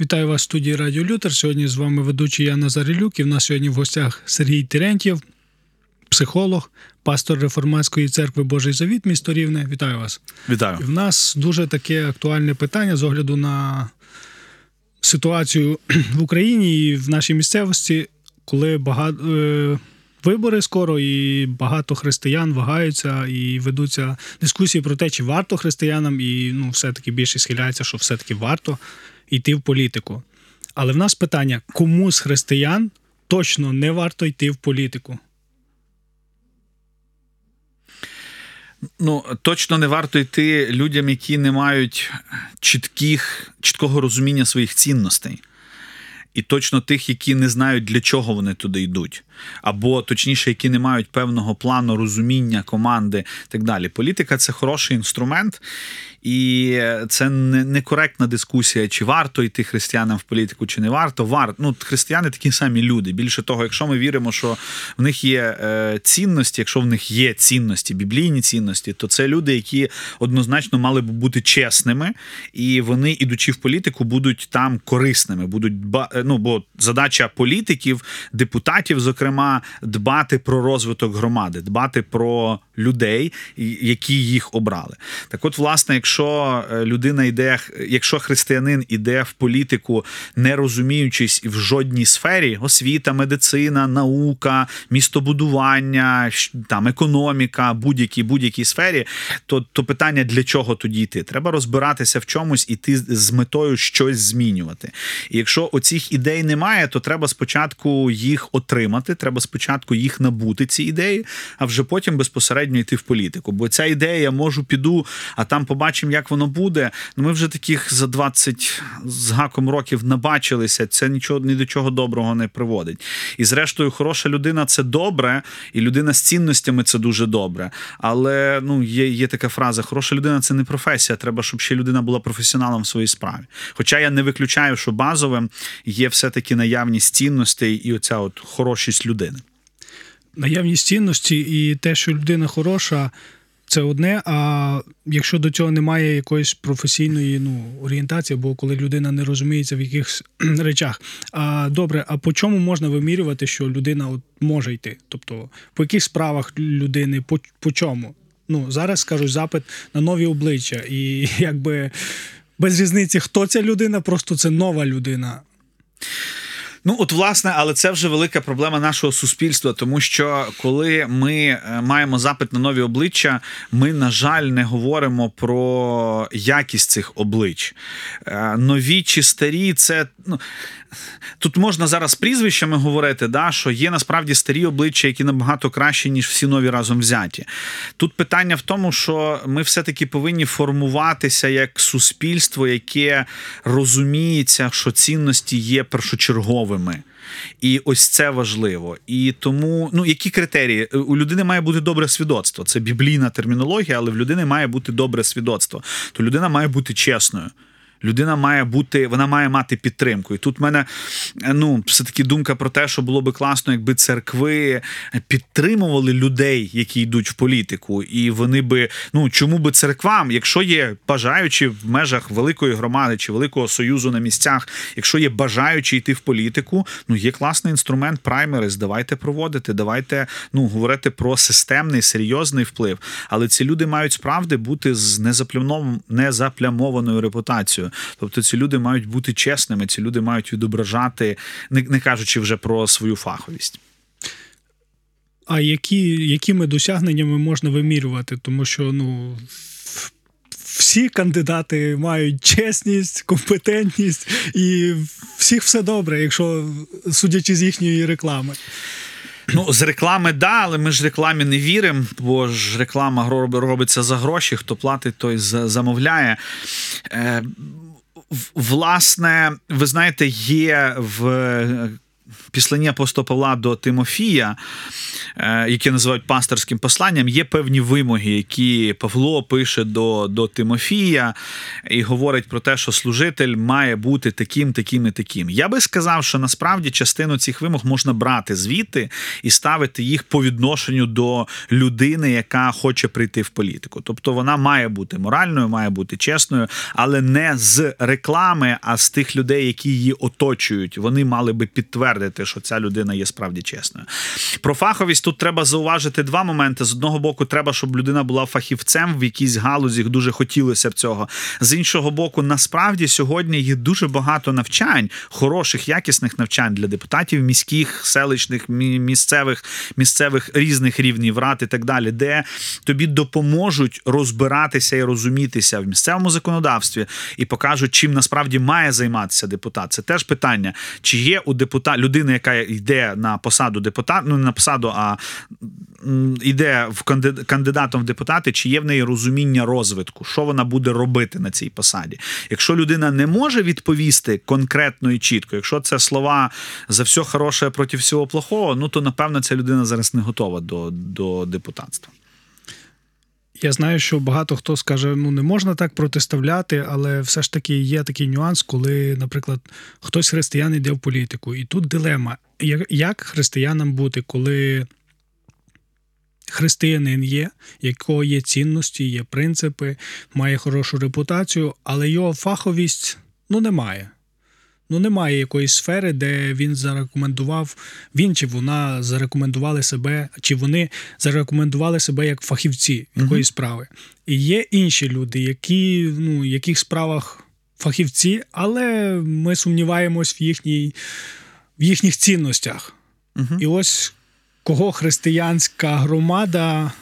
Вітаю вас в студії Радіо Лютер. Сьогодні з вами ведучий Яна Назарилюк і в нас сьогодні в гостях Сергій Терентьєв, психолог, пастор реформатської церкви Божий Завіт, місто Рівне. Вітаю вас. Вітаю. І в нас дуже таке актуальне питання з огляду на ситуацію в Україні і в нашій місцевості, коли багато. Вибори скоро, і багато християн вагаються і ведуться дискусії про те, чи варто християнам, і ну, все-таки більше схиляється, що все-таки варто йти в політику. Але в нас питання: кому з християн точно не варто йти в політику? Ну, точно не варто йти людям, які не мають чітких, чіткого розуміння своїх цінностей. І точно тих, які не знають, для чого вони туди йдуть, або точніше, які не мають певного плану розуміння команди і так далі. Політика це хороший інструмент, і це не некоректна дискусія, чи варто йти християнам в політику, чи не варто. Варто. Ну, християни такі самі люди. Більше того, якщо ми віримо, що в них є е, цінності, якщо в них є цінності, біблійні цінності, то це люди, які однозначно мали б бути чесними, і вони, ідучи в політику, будуть там корисними. Будуть ну, бо задача політиків, депутатів, зокрема, дбати про розвиток громади, дбати про людей, які їх обрали. Так, от, власне, якщо е, людина йде, якщо християнин іде в політику, не розуміючись в жодній сфері, освіта, медицина, наука, містобудування, там економіка, будь-якій будь-якій сфері, то то питання для чого тоді йти? Треба розбиратися в чомусь, іти з метою щось змінювати. І якщо оцих ідей немає, то треба спочатку їх отримати, треба спочатку їх набути, ці ідеї, а вже потім безпосередньо йти в політику. Бо ця ідея, я можу піду, а там побачимо, як воно буде. Ну ми вже таких за 20 з гаком років набачилися. Це нічого ні до чого доброго не приводить. І зрештою, хороша людина це добре, і людина з цінностями це дуже добре. Але ну є, є така фраза: хороша людина це не професія. Треба, щоб ще людина була професіоналом в своїй справі. Хоча я не виключаю, що базовим є все-таки наявність цінностей і оця от хорошість людини. Наявність цінності і те, що людина хороша, це одне. А якщо до цього немає якоїсь професійної ну, орієнтації, або коли людина не розуміється в якихось речах. А добре, а по чому можна вимірювати, що людина от може йти? Тобто, по яких справах людини, по, по чому? Ну, зараз скажуть запит на нові обличчя, і якби без різниці, хто ця людина, просто це нова людина. Ну, от, власне, але це вже велика проблема нашого суспільства, тому що коли ми е, маємо запит на нові обличчя, ми, на жаль, не говоримо про якість цих облич. Е, нові чи старі, це ну. Тут можна зараз прізвищами говорити, да, що є насправді старі обличчя, які набагато кращі, ніж всі нові разом взяті. Тут питання в тому, що ми все-таки повинні формуватися як суспільство, яке розуміється, що цінності є першочерговими. І ось це важливо. І тому, ну які критерії? У людини має бути добре свідоцтво. Це біблійна термінологія, але в людини має бути добре свідоцтво. То людина має бути чесною. Людина має бути, вона має мати підтримку. І тут в мене ну, все-таки думка про те, що було би класно, якби церкви підтримували людей, які йдуть в політику, і вони би ну чому би церквам, якщо є бажаючі в межах великої громади чи великого союзу на місцях, якщо є бажаючі йти в політику, ну є класний інструмент праймерис. Давайте проводити, давайте ну говорити про системний серйозний вплив. Але ці люди мають справді бути з незаплямованою репутацією. Тобто ці люди мають бути чесними, ці люди мають відображати, не, не кажучи вже про свою фаховість. А які, якими досягненнями можна вимірювати? Тому що ну. Всі кандидати мають чесність, компетентність, і всіх все добре, якщо судячи з їхньої реклами. Ну, з реклами, да, але ми ж рекламі не віримо, бо ж реклама робиться за гроші. Хто платить, той замовляє. Е, Власне, ви знаєте, є в післанні апостола Павла до Тимофія, е, яке називають пасторським посланням, є певні вимоги, які Павло пише до, до Тимофія і говорить про те, що служитель має бути таким, таким і таким. Я би сказав, що насправді частину цих вимог можна брати звідти і ставити їх по відношенню до людини, яка хоче прийти в політику. Тобто вона має бути моральною, має бути чесною, але не з реклами, а з тих людей, які її оточують. Вони мали би підтвердити, що ця людина є справді чесною. Про фаховість тут треба зауважити два моменти. З одного боку, треба, щоб людина була фахівцем в якійсь галузі, дуже хотілося б цього. З іншого боку, насправді сьогодні є дуже багато навчань, хороших, якісних навчань для депутатів міських, селищних, місцевих, місцевих різних рівнів рад і так далі, де тобі допоможуть розбиратися і розумітися в місцевому законодавстві і покажуть, чим насправді має займатися депутат. Це теж питання, чи є у депутата людина, яка йде на посаду депутата, ну не на посаду, а йде в кандидатом в депутати, чи є в неї розуміння розвитку, що вона буде робити на цій посаді. Якщо людина не може відповісти конкретно і чітко, якщо це слова за все хороше проти всього плохого, ну то напевно ця людина зараз не готова до, до депутатства. Я знаю, що багато хто скаже, ну не можна так протиставляти, але все ж таки є такий нюанс, коли, наприклад, хтось християн йде в політику, і тут дилема: як християнам бути, коли християнин є, якого є цінності, є принципи, має хорошу репутацію, але його фаховість ну немає. Ну, немає якоїсь сфери, де він зарекомендував, він чи вона зарекомендували себе, чи вони зарекомендували себе як фахівці якоїсь uh справи. І є інші люди, які ну, в яких справах фахівці, але ми сумніваємось в їхній, в їхніх цінностях. uh І ось кого християнська громада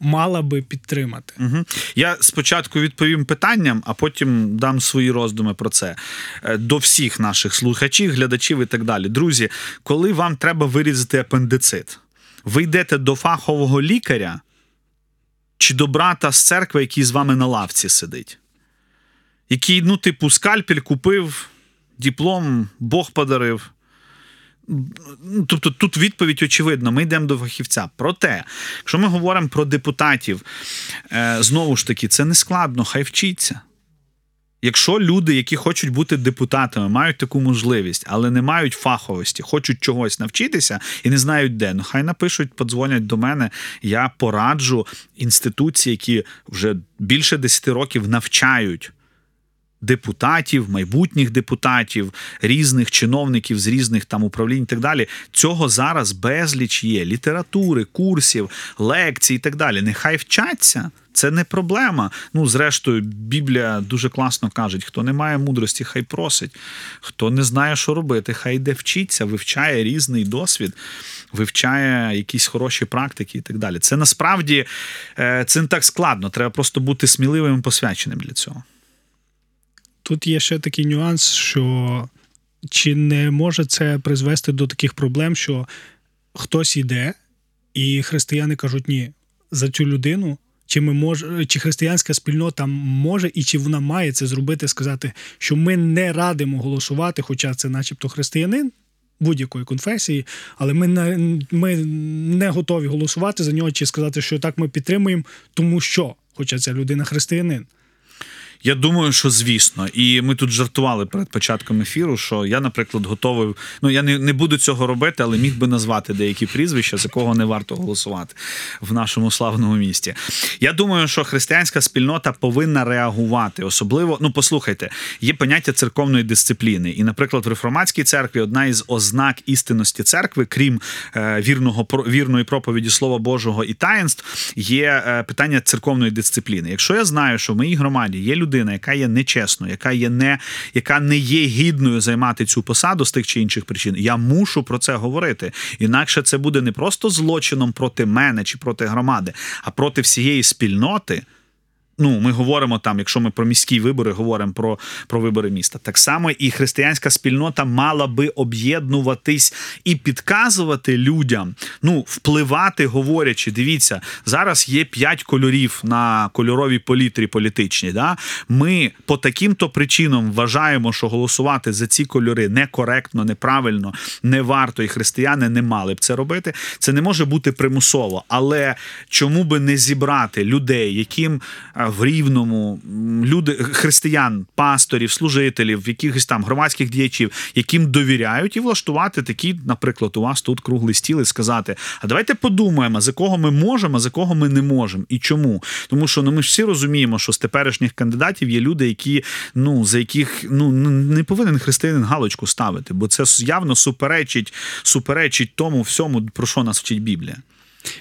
мала би підтримати. Угу. Я спочатку відповім питанням, а потім дам свої роздуми про це е, до всіх наших слухачів, глядачів і так далі. Друзі, коли вам треба вирізати апендицит, ви йдете до фахового лікаря чи до брата з церкви, який з вами на лавці сидить, який, ну, типу, скальпель купив, диплом Бог подарив. Тобто тут відповідь очевидна, ми йдемо до фахівця. Проте, якщо ми говоримо про депутатів, е, знову ж таки, це не складно, хай вчиться. Якщо люди, які хочуть бути депутатами, мають таку можливість, але не мають фаховості, хочуть чогось навчитися і не знають де, ну хай напишуть, подзвонять до мене. Я пораджу інституції, які вже більше 10 років навчають депутатів, майбутніх депутатів, різних чиновників з різних там управлінь і так далі. Цього зараз безліч є літератури, курсів, лекцій і так далі. Нехай вчаться. Це не проблема. Ну, зрештою, Біблія дуже класно каже: хто не має мудрості, хай просить. Хто не знає, що робити, хай йде вчиться, вивчає різний досвід, вивчає якісь хороші практики і так далі. Це насправді е, це не так складно. Треба просто бути сміливим і посвяченим для цього. Тут є ще такий нюанс, що чи не може це призвести до таких проблем, що хтось йде, і християни кажуть, ні, за цю людину, чи ми мож, чи християнська спільнота може і чи вона має це зробити, сказати, що ми не радимо голосувати, хоча це, начебто, християнин будь-якої конфесії, але ми не, ми не готові голосувати за нього, чи сказати, що так ми підтримуємо, тому що, хоча ця людина християнин. Я думаю, що звісно, і ми тут жартували перед початком ефіру, що я, наприклад, готовий. Ну я не не буду цього робити, але міг би назвати деякі прізвища, за кого не варто голосувати в нашому славному місті. Я думаю, що християнська спільнота повинна реагувати. Особливо, ну послухайте, є поняття церковної дисципліни. І, наприклад, в реформатській церкві одна із ознак істинності церкви, крім е, вірного вірної проповіді Слова Божого і таїнств, є е, питання церковної дисципліни. Якщо я знаю, що в моїй громаді є люди людина, яка є нечесною, яка є не яка не є гідною займати цю посаду з тих чи інших причин, я мушу про це говорити. Інакше це буде не просто злочином проти мене чи проти громади, а проти всієї спільноти. Ну, ми говоримо там, якщо ми про міські вибори говоримо про, про вибори міста. Так само і християнська спільнота мала би об'єднуватись і підказувати людям, ну, впливати, говорячи, дивіться, зараз є п'ять кольорів на кольоровій політрі політичній. Да? Ми по таким-то причинам вважаємо, що голосувати за ці кольори некоректно, неправильно, не варто, і християни не мали б це робити. Це не може бути примусово. Але чому би не зібрати людей, яким а, в рівному люди християн, пасторів, служителів, якихось там громадських діячів, яким довіряють, і влаштувати такі, наприклад, у вас тут круглий стіл і сказати: а давайте подумаємо, за кого ми можемо, а за кого ми не можемо, і чому? Тому що ну ми ж всі розуміємо, що з теперішніх кандидатів є люди, які ну за яких ну не повинен християнин галочку ставити, бо це явно суперечить, суперечить тому всьому, про що нас вчить Біблія.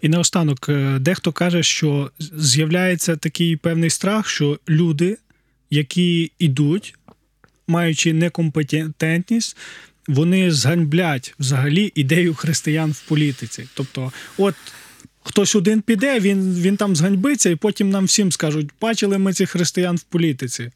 І наостанок, е, дехто каже, що з'являється такий певний страх, що люди, які йдуть, маючи некомпетентність, вони зганьблять взагалі ідею християн в політиці. Тобто, от хтось один піде, він, він там зганьбиться, і потім нам всім скажуть, бачили ми цих християн в політиці.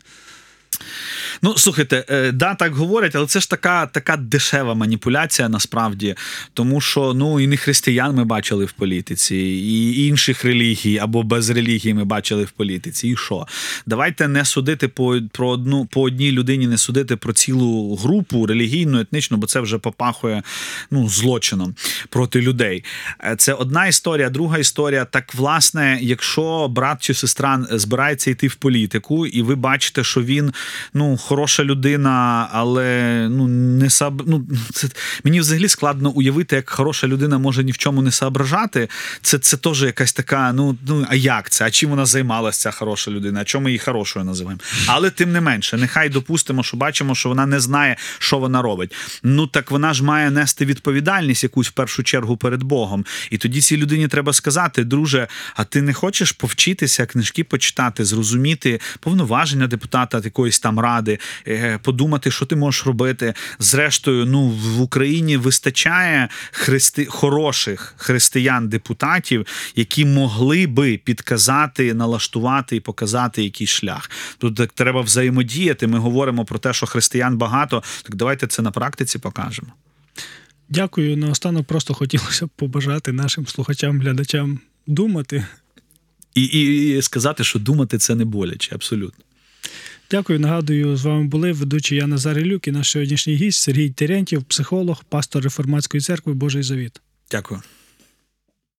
Ну, слухайте, е, да, так говорять, але це ж така така дешева маніпуляція насправді. Тому що ну і не християн ми бачили в політиці, і інших релігій або без релігії ми бачили в політиці. І що? Давайте не судити по про одну по одній людині, не судити про цілу групу релігійну, етнічну, бо це вже попахує ну, злочином проти людей. Е, Це одна історія, друга історія. Так, власне, якщо брат чи сестра збирається йти в політику, і ви бачите, що він ну хороша людина, але ну не саб... ну, це мені взагалі складно уявити, як хороша людина може ні в чому не соображати. Це це теж якась така. Ну ну а як це? А чим вона займалася, ця хороша людина? А чому ми її хорошою називаємо? Але тим не менше, нехай допустимо, що бачимо, що вона не знає, що вона робить. Ну так вона ж має нести відповідальність якусь в першу чергу перед Богом. І тоді цій людині треба сказати, друже, а ти не хочеш повчитися, книжки почитати, зрозуміти повноваження депутата якоїсь там ради, е, подумати, що ти можеш робити. Зрештою, ну в Україні вистачає христи... хороших християн-депутатів, які могли би підказати, налаштувати і показати якийсь шлях. Тут так треба взаємодіяти. Ми говоримо про те, що християн багато. Так давайте це на практиці покажемо. Дякую. Наостанок просто хотілося б побажати нашим слухачам, глядачам думати. І, і, і сказати, що думати це не боляче, абсолютно. Дякую. Нагадую, з вами були ведучий я Назар Ілюк і наш сьогоднішній гість Сергій Терентів, психолог, пастор реформатської церкви Божий Завіт. Дякую.